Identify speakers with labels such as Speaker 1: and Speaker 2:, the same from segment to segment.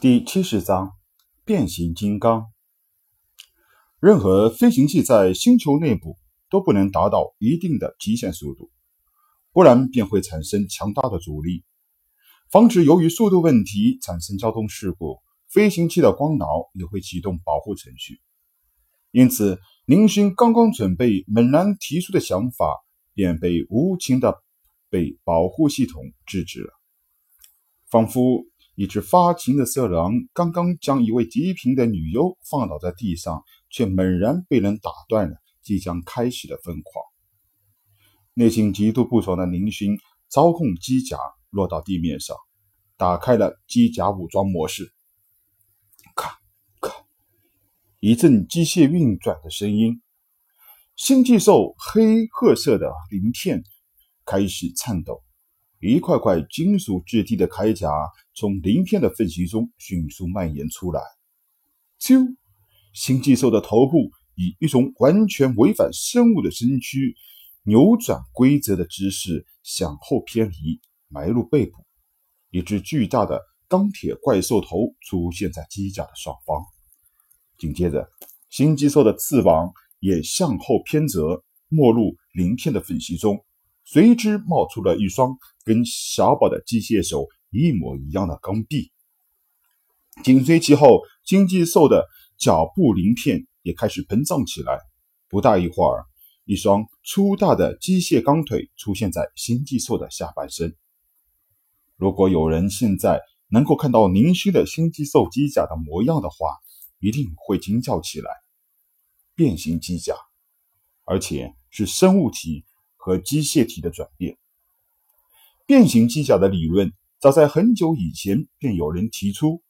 Speaker 1: 第七十章变形金刚。任何飞行器在星球内部都不能达到一定的极限速度，不然便会产生强大的阻力。防止由于速度问题产生交通事故，飞行器的光脑也会启动保护程序。因此，林勋刚刚准备猛然提出的想法，便被无情的被保护系统制止了，仿佛。一只发情的色狼刚刚将一位极品的女优放倒在地上，却猛然被人打断了即将开始的疯狂。内心极度不爽的林勋操控机甲落到地面上，打开了机甲武装模式。咔咔，一阵机械运转的声音，星际兽黑褐色的鳞片开始颤抖。一块块金属质地的铠甲从鳞片的缝隙中迅速蔓延出来。啾！星际兽的头部以一种完全违反生物的身躯扭转规则的姿势向后偏离，埋入背部。一只巨大的钢铁怪兽头出现在机甲的上方。紧接着，星际兽的翅膀也向后偏折，没入鳞片的缝隙中。随之冒出了一双跟小宝的机械手一模一样的钢臂，紧随其后，经济兽的脚部鳞片也开始膨胀起来。不大一会儿，一双粗大的机械钢腿出现在星际兽的下半身。如果有人现在能够看到凝虚的星际兽机甲的模样的话，一定会惊叫起来：变形机甲，而且是生物体。和机械体的转变，变形机甲的理论早在很久以前便有人提出。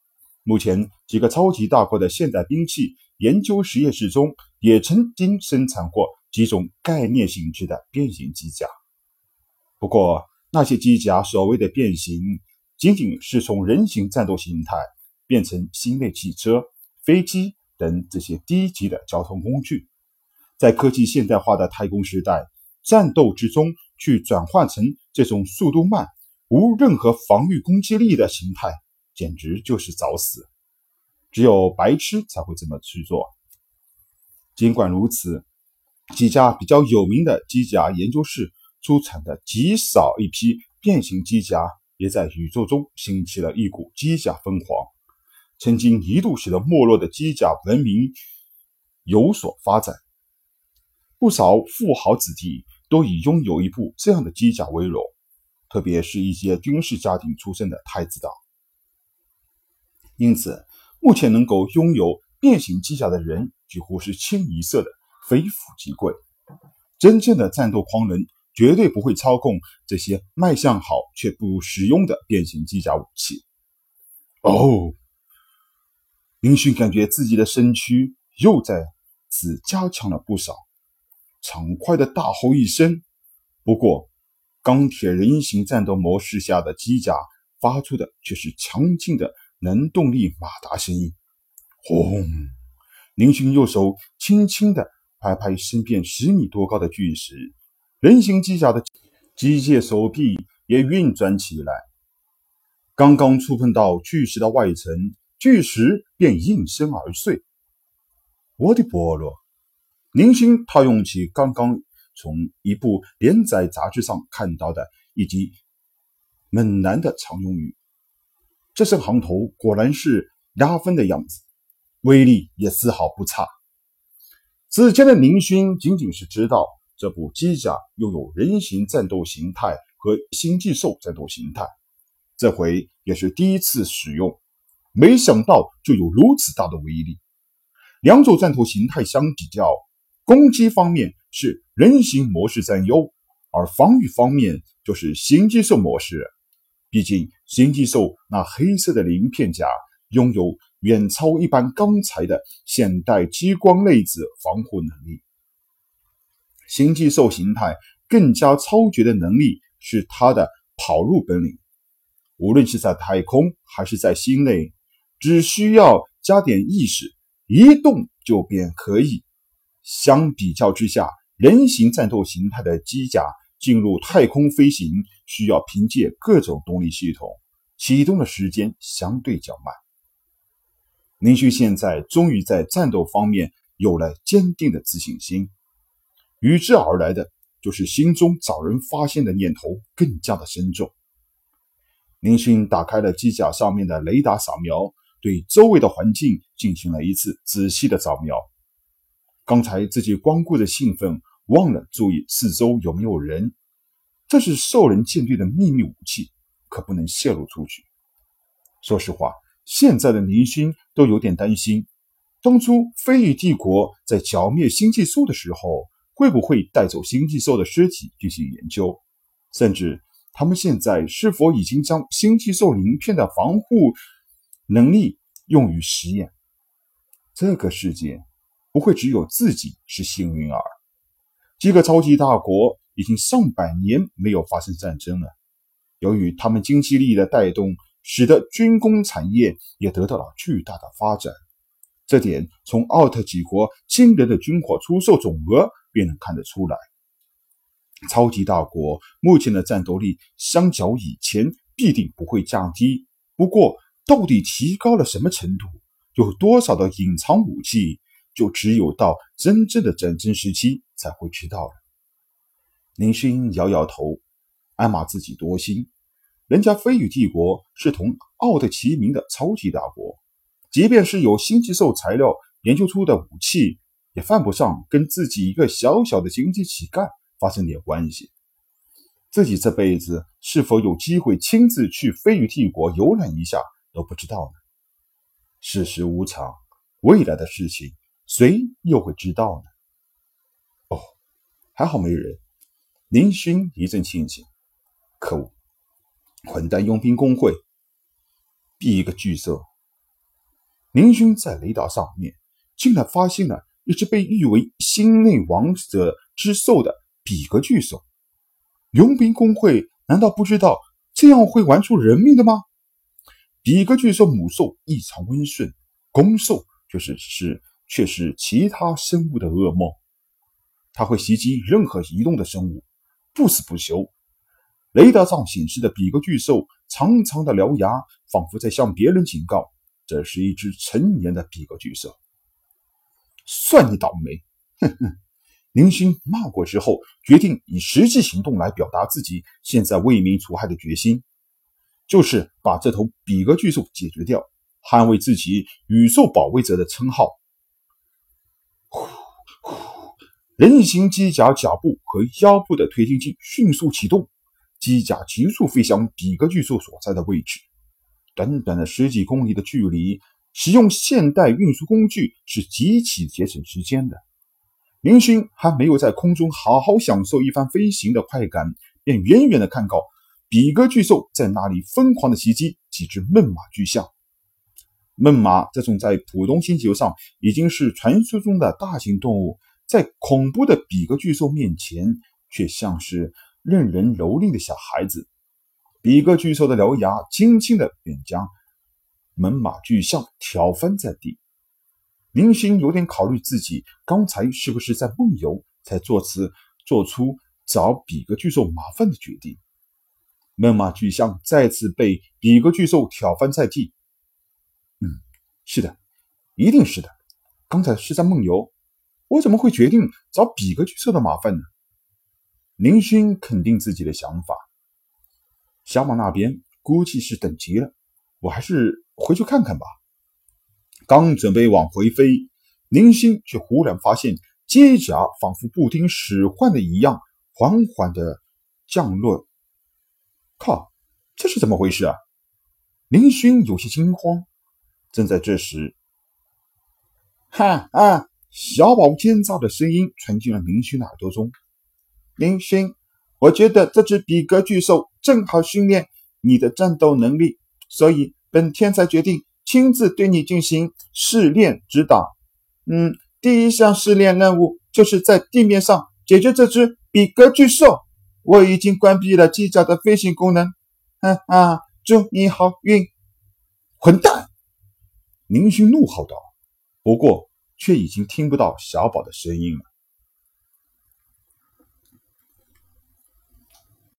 Speaker 1: 目前几个超级大国的现代兵器研究实验室中也曾经生产过几种概念性质的变形机甲。不过，那些机甲所谓的变形，仅仅是从人形战斗形态变成新类汽车、飞机等这些低级的交通工具。在科技现代化的太空时代。战斗之中去转换成这种速度慢、无任何防御攻击力的形态，简直就是找死。只有白痴才会这么去做。尽管如此，几家比较有名的机甲研究室出产的极少一批变形机甲，也在宇宙中兴起了一股机甲疯狂。曾经一度使得没落的机甲文明有所发展，不少富豪子弟。都以拥有一部这样的机甲为荣，特别是一些军事家庭出身的太子党。因此，目前能够拥有变形机甲的人几乎是清一色的非富即贵。真正的战斗狂人绝对不会操控这些卖相好却不实用的变形机甲武器。哦，林勋感觉自己的身躯又在此加强了不少。畅快的大吼一声，不过钢铁人形战斗模式下的机甲发出的却是强劲的能动力马达声音。轰！林勋右手轻轻的拍拍身边十米多高的巨石，人形机甲的机械手臂也运转起来。刚刚触碰到巨石的外层，巨石便应声而碎。我的菠萝！林星套用起刚刚从一部连载杂志上看到的一集猛男的常用语，这身行头果然是压分的样子，威力也丝毫不差。此前的林勋仅仅是知道这部机甲拥有人形战斗形态和星际兽战斗形态，这回也是第一次使用，没想到就有如此大的威力。两种战斗形态相比较。攻击方面是人形模式占优，而防御方面就是星际兽模式。毕竟星际兽那黑色的鳞片甲拥有远超一般钢材的现代激光粒子防护能力。星际兽形态更加超绝的能力是它的跑路本领，无论是在太空还是在心内，只需要加点意识，一动就便可以。相比较之下，人形战斗形态的机甲进入太空飞行需要凭借各种动力系统，启动的时间相对较慢。林旭现在终于在战斗方面有了坚定的自信心，与之而来的就是心中找人发现的念头更加的深重。林勋打开了机甲上面的雷达扫描，对周围的环境进行了一次仔细的扫描。刚才自己光顾着兴奋，忘了注意四周有没有人。这是兽人舰队的秘密武器，可不能泄露出去。说实话，现在的林勋都有点担心，当初飞羽帝国在剿灭星际兽的时候，会不会带走星际兽的尸体进行研究？甚至他们现在是否已经将星际兽鳞片的防护能力用于实验？这个世界不会只有自己是幸运儿，几个超级大国。已经上百年没有发生战争了。由于他们经济力的带动，使得军工产业也得到了巨大的发展。这点从奥特几国惊人的军火出售总额便能看得出来。超级大国目前的战斗力相较以前必定不会降低，不过到底提高了什么程度，有多少的隐藏武器，就只有到真正的战争时期才会知道了。林勋摇摇头，暗骂自己多心。人家飞羽帝国是同奥特齐名的超级大国，即便是有星际兽材料研究出的武器，也犯不上跟自己一个小小的经济乞丐发生点关系。自己这辈子是否有机会亲自去飞羽帝国游览一下都不知道呢？世事无常，未来的事情谁又会知道呢？哦，还好没人。林勋一阵庆幸，可恶，混蛋佣兵工会，比个巨兽。林勋在雷达上面竟然发现了一只被誉为心内王者之兽的比格巨兽。佣兵工会难道不知道这样会玩出人命的吗？比格巨兽母兽异常温顺，公兽就是是却是其他生物的噩梦，它会袭击任何移动的生物。不死不休。雷达上显示的比格巨兽长长的獠牙，仿佛在向别人警告：这是一只成年的比格巨兽。算你倒霉！哼哼。林星骂过之后，决定以实际行动来表达自己现在为民除害的决心，就是把这头比格巨兽解决掉，捍卫自己宇宙保卫者的称号。人形机甲脚步和腰部的推进器迅速启动，机甲急速飞向比格巨兽所在的位置。短短的十几公里的距离，使用现代运输工具是极其节省时间的。林勋还没有在空中好好享受一番飞行的快感，便远远的看到比格巨兽在那里疯狂的袭击几只猛犸巨象。猛犸这种在普通星球上已经是传说中的大型动物。在恐怖的比格巨兽面前，却像是任人蹂躏的小孩子。比格巨兽的獠牙轻轻的便将猛犸巨象挑翻在地。林星有点考虑自己刚才是不是在梦游，才做此做出找比格巨兽麻烦的决定。猛犸巨象再次被比格巨兽挑翻在地。嗯，是的，一定是的，刚才是在梦游。我怎么会决定找比格巨兽的麻烦呢？林勋肯定自己的想法。小马那边估计是等急了，我还是回去看看吧。刚准备往回飞，林勋却忽然发现机甲仿佛不听使唤的一样，缓缓的降落。靠，这是怎么回事啊？林勋有些惊慌。正在这时，哈啊！小宝尖噪的声音传进了林勋的耳朵中。林勋，我觉得这只比格巨兽正好训练你的战斗能力，所以本天才决定亲自对你进行试炼指导。嗯，第一项试炼任务就是在地面上解决这只比格巨兽。我已经关闭了机甲的飞行功能。哈哈，祝你好运！混蛋！林勋怒吼道。不过。却已经听不到小宝的声音了。